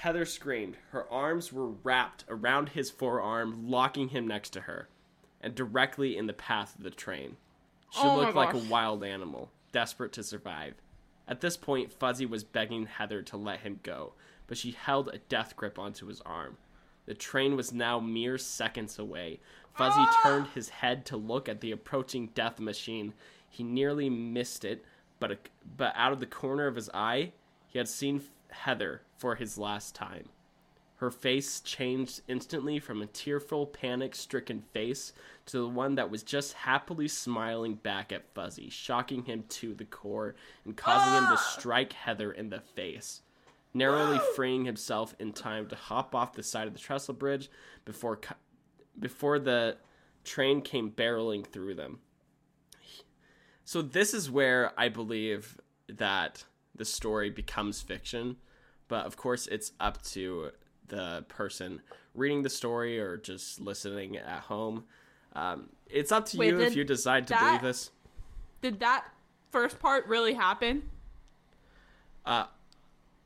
Heather screamed. Her arms were wrapped around his forearm, locking him next to her, and directly in the path of the train. She Oh looked like a wild animal, desperate to survive. At this point, Fuzzy was begging Heather to let him go, but she held a death grip onto his arm. The train was now mere seconds away. Fuzzy Ah! turned his head to look at the approaching death machine. He nearly missed it, but a, but out of the corner of his eye, he had seen Heather for his last time. Her face changed instantly from a tearful, panic stricken face to the one that was just happily smiling back at Fuzzy, shocking him to the core and causing him to strike Heather in the face, narrowly freeing himself in time to hop off the side of the trestle bridge before, cu- before the train came barreling through them. So, this is where I believe that the story becomes fiction, but of course, it's up to the person reading the story or just listening at home. Um, it's up to Wait, you if you decide to that- believe this. Did that first part really happen? Uh,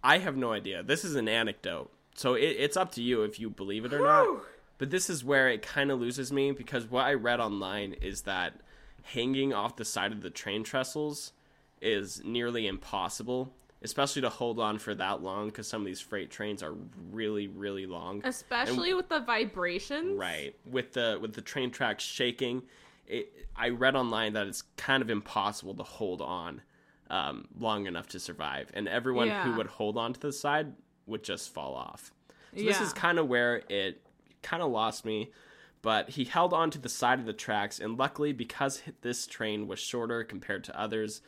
I have no idea. This is an anecdote, so it, it's up to you if you believe it or not. But this is where it kind of loses me because what I read online is that hanging off the side of the train trestles is nearly impossible, especially to hold on for that long because some of these freight trains are really, really long. Especially with the vibrations. Right. With the with the train tracks shaking, it, I read online that it's kind of impossible to hold on um, long enough to survive, and everyone who would hold on to the side would just fall off. So this is kind of where it kind of lost me. But he held on to the side of the tracks, and luckily, because this train was shorter compared to others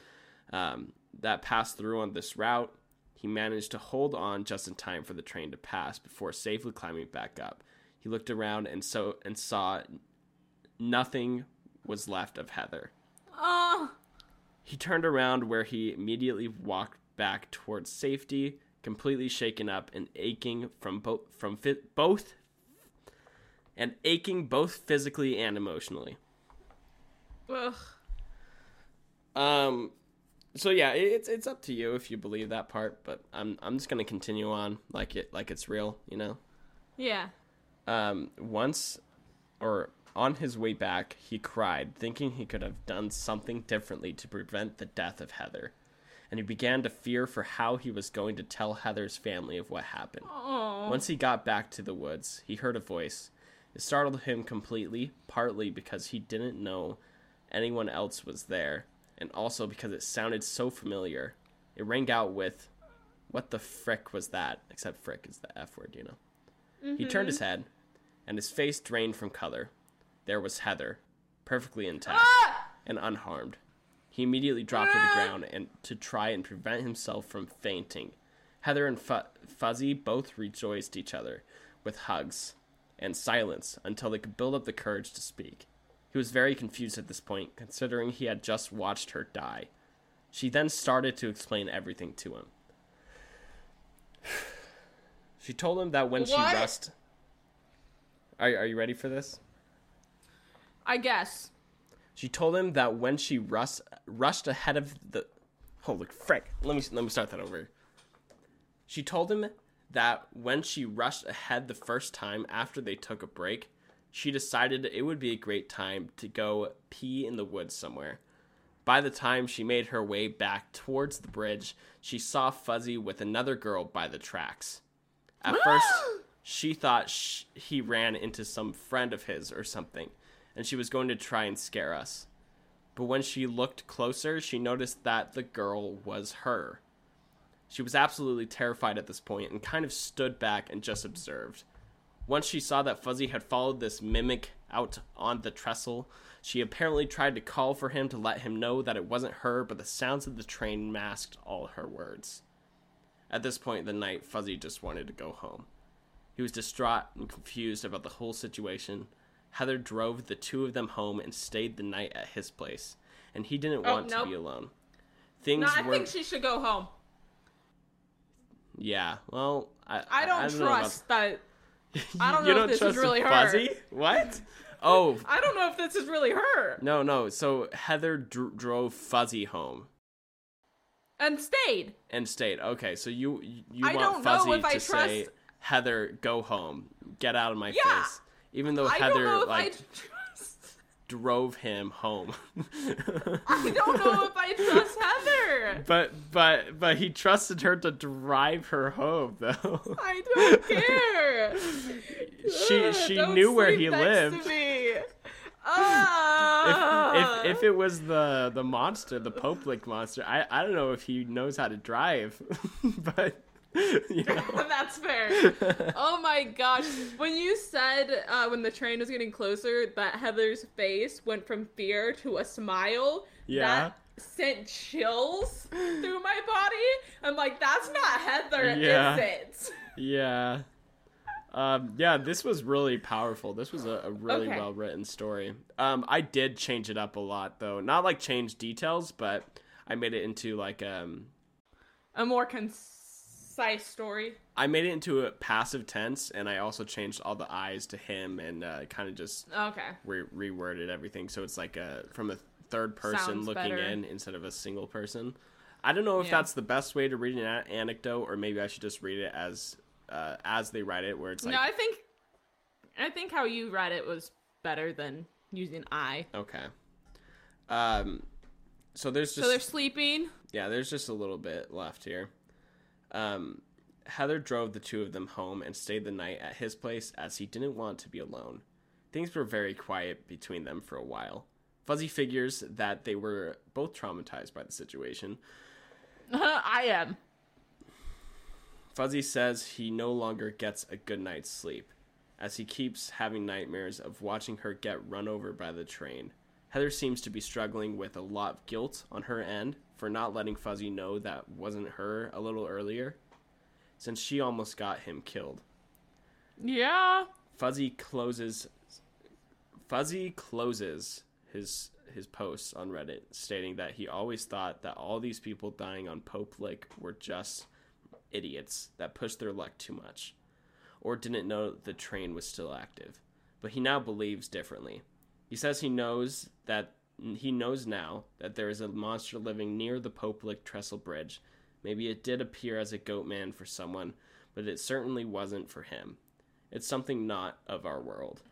um, that passed through on this route, he managed to hold on just in time for the train to pass before safely climbing back up. He looked around and so and saw nothing was left of Heather. Oh, He turned around where he immediately walked back towards safety, completely shaken up and aching from both from fi- both and aching both physically and emotionally. ugh. Um so yeah, it's it's up to you if you believe that part, but I'm I'm just going to continue on like it like it's real, you know. Yeah. Um, once, or on his way back, he cried, thinking he could have done something differently to prevent the death of Heather. And he began to fear for how he was going to tell Heather's family of what happened. Oh. Once he got back to the woods, he heard a voice. It startled him completely, partly because he didn't know anyone else was there, and also because it sounded so familiar. It rang out with, What the frick was that? Except frick is the F word, you know. He turned mm-hmm. his head, and his face drained from color. There was Heather, perfectly intact ah! and unharmed. He immediately dropped to the ah! ground and to try and prevent himself from fainting. Heather and Fu- Fuzzy both rejoiced each other with hugs and silence until they could build up the courage to speak. He was very confused at this point, considering he had just watched her die. She then started to explain everything to him. She told him that when What? she rushed. Are, are you ready for this? I guess. She told him that when she rushed rushed ahead of the holy frick. Let me let me start that over. She told him that when she rushed ahead the first time after they took a break, she decided it would be a great time to go pee in the woods somewhere. By the time she made her way back towards the bridge, she saw Fuzzy with another girl by the tracks. At first, she thought sh- he ran into some friend of his or something, and she was going to try and scare us. But when she looked closer, she noticed that the girl was her. She was absolutely terrified at this point and kind of stood back and just observed. Once she saw that Fuzzy had followed this mimic out on the trestle, she apparently tried to call for him to let him know that it wasn't her, but the sounds of the train masked all her words. At this point in the night, Fuzzy just wanted to go home. He was distraught and confused about the whole situation. Heather drove the two of them home and stayed the night at his place, and he didn't Oh, want nope. to be alone. Things No, I were think she should go home. yeah. Well, I I don't, know about- trust that. I don't know if don't this is really her. Fuzzy? What? Oh I don't know if this is really her. no, no. So Heather dr- drove Fuzzy home And stayed. and stayed. Okay, so you you I want don't know Fuzzy if I to say trust- Heather, go home, get out of my Yeah. face, even though Heather if like drove him home. I don't know if I trust Heather. But but but he trusted her to drive her home though. I don't care. she Ugh, she knew where he lived. Me. If, Ah. if if it was the the monster, the Pope Lick monster, I I don't know if he knows how to drive, but you know. That's fair. Oh my gosh. When you said uh, when the train was getting closer that Heather's face went from fear to a smile, Yeah. that sent chills through my body. I'm like, that's not Heather, Yeah. is it? Yeah. Um, yeah, this was really powerful. This was a, a really Okay. well written story. Um, I did change it up a lot though. Not like change details, but I made it into like um A more concise story. I made it into a passive tense and I also changed all the eyes to him and uh, kind of just Okay. re- reworded everything so it's like a from a third person Sounds looking better. in instead of a single person. I don't know if Yeah. that's the best way to read an a- anecdote or maybe I should just read it as uh, as they write it where it's like no, I think I think how you read it was better than using I. Okay. Um, so there's just So they're sleeping. yeah, there's just a little bit left here. Um, Heather drove the two of them home and stayed the night at his place as he didn't want to be alone. Things were very quiet between them for a while. Fuzzy figures that they were both traumatized by the situation. I am. Fuzzy says he no longer gets a good night's sleep, as he keeps having nightmares of watching her get run over by the train. Heather seems to be struggling with a lot of guilt on her end for not letting Fuzzy know that wasn't her a little earlier, since she almost got him killed. Yeah. Fuzzy closes Fuzzy closes his his posts on Reddit stating that he always thought that all these people dying on Pope Lick were just idiots that pushed their luck too much or didn't know the train was still active. But he now believes differently. He says he knows that he knows now that there is a monster living near the Pope Lick Trestle Bridge. Maybe it did appear as a goat man for someone, but it certainly wasn't for him. It's something not of our world.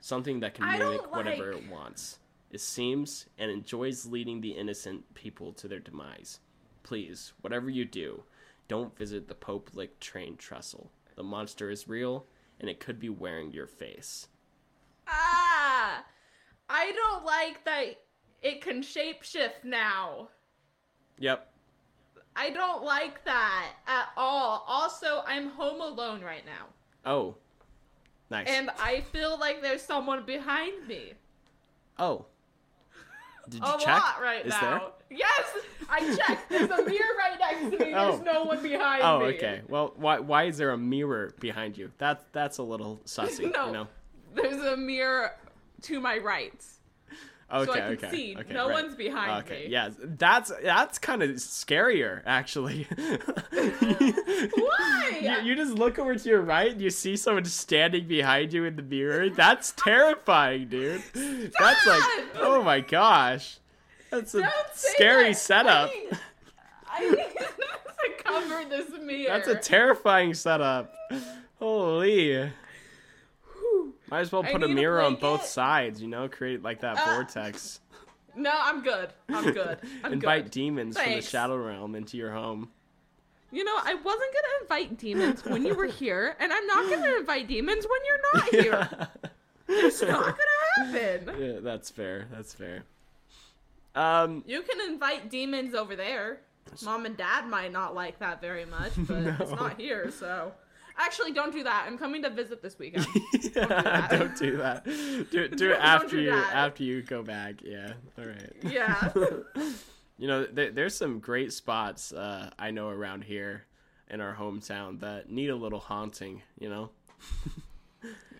Something that can I mimic whatever like- it wants. It seems and enjoys leading the innocent people to their demise. Please, whatever you do, don't visit the Pope Lick train trestle. The monster is real, and it could be wearing your face. Ah, I don't like that it can shapeshift now. Yep. I don't like that at all. Also, I'm home alone right now. Oh. Nice. And I feel like there's someone behind me. oh. Did you A check? lot right Is now. there? Yes, I checked. There's a mirror right next to me. There's Oh. no one behind Oh, me. Oh, okay. Well, why why is there a mirror behind you? That's that's a little sussy, No. you know. There's a mirror to my right. Okay, so I can okay. see. okay, No right. one's behind okay, me. yes. That's that's kind of scarier actually. Why? You, you just look over to your right and you see someone standing behind you in the mirror. That's terrifying, dude. That's like, oh my gosh. That's a scary that. setup. I, I need to cover this mirror. That's a terrifying setup. Holy. Might as well put a need a mirror on both sides, you know, create like that Ah. vortex. no, I'm good. I'm good. I'm Invite good. demons from the shadow realm into your home. You know, I wasn't gonna invite demons when you were here, and I'm not gonna invite demons when you're not here. It's not gonna happen. yeah, that's fair. That's fair. Um, You can invite demons over there. Mom and Dad might not like that very much, but it's not here, so. Actually, don't do that. I'm coming to visit this weekend. don't do that. Do, do it Don't after do you that. after you go back. Yeah. All right. Yeah. You know, there, there's some great spots uh, I know around here in our hometown that need a little haunting. You know,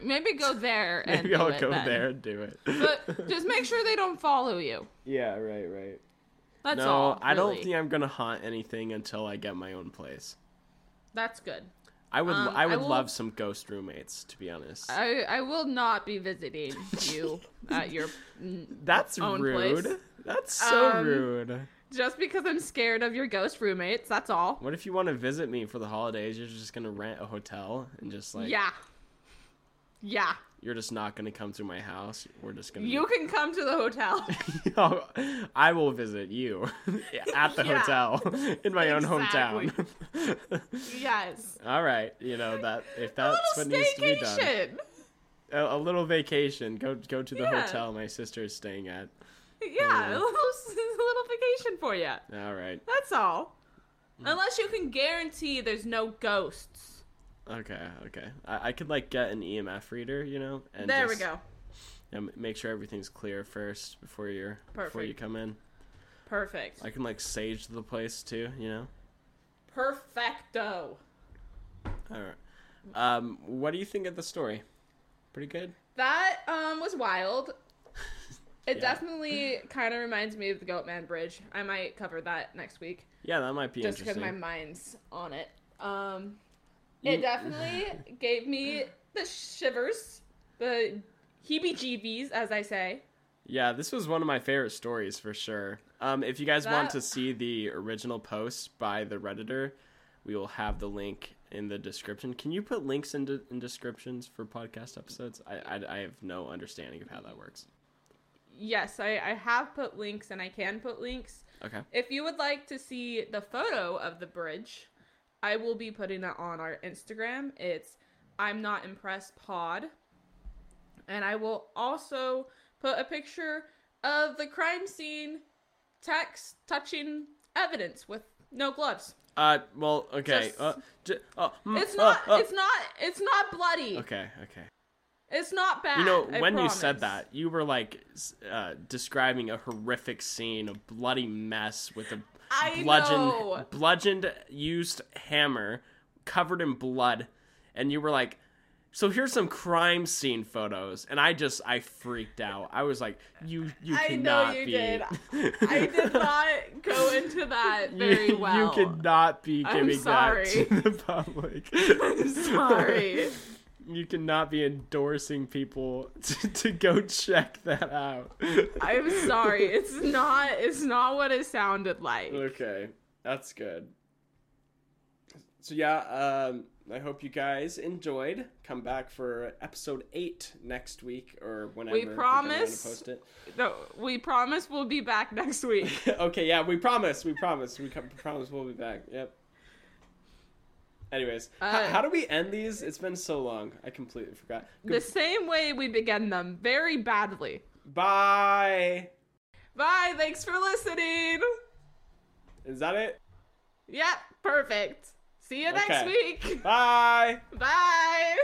Maybe go there and maybe I'll it go then. there and do it. But just make sure they don't follow you. yeah. Right. Right. That's no, all. I don't think I'm gonna haunt anything until I get my own place. That's good. I would. Um, I I would will- love some ghost roommates. To be honest. I I will not be visiting you at your That's rude. place. That's so Um, rude. just because I'm scared of your ghost roommates. That's all. What if you want to visit me for the holidays? You're just gonna rent a hotel and just like yeah. Yeah. You're just not gonna come to my house. We're just gonna. You can come to the hotel. I will visit you at the Yeah. hotel in my own hometown. yes. All right, you know that if that's what needs to be done, a, a little vacation. Go go to the Yeah. hotel my sister is staying at. Yeah, a little, a little vacation for you. All right. That's all. Hmm. Unless you can guarantee there's no ghosts. Okay. Okay. I, I could like get an EMF reader, you know, and there just, we go. and make sure everything's clear first before you're before you come in. Perfect. I can like sage the place too, you know. Perfecto. All right. Um, what do you think of the story? Pretty good. That um was wild. It Yeah. definitely kind of reminds me of the Goatman Bridge. I might cover that next week, Yeah, that might be just because my mind's on it. Um, it definitely gave me the shivers, the heebie-jeebies, as I say. Yeah, this was one of my favorite stories for sure. Um, if you guys want to see the original post by the redditor, we will have the link in the description. Can you put links in, de- in descriptions for podcast episodes? I, I I have no understanding of how that works. Yes, I, I have put links, and I can put links. Okay. If you would like to see the photo of the bridge, I will be putting it on our Instagram. It's I'm not impressed pod. And I will also put a picture of the crime scene text touching evidence with no gloves. Uh, well, okay. Just- uh, j- oh, mm, It's uh, not uh, it's not it's not bloody. Okay, okay. It's not bad. You know, when you said that, you were like uh, describing a horrific scene, a bloody mess with a I bludgeon, know. bludgeoned used hammer covered in blood, and you were like, "So here's some crime scene photos," and I just I freaked out. I was like, "You you I know cannot you be." did. I did not go into that very you, well. You cannot be giving that to the public. I'm sorry. You cannot be endorsing people to, to go check that out. I'm sorry. It's not it's not what it sounded like. Okay, that's good. So yeah, um, I hope you guys enjoyed. Come back for episode eight next week or whenever. We promise. post it. No, we promise we'll be back next week. okay, yeah, we promise. We promise. We promise we'll be back. Yep. Anyways, h- Uh, how do we end these? It's been so long. I completely forgot. The same way we began them, very badly. Bye. Bye, thanks for listening. Is that it? Yep, perfect. See you next week. Bye. Bye.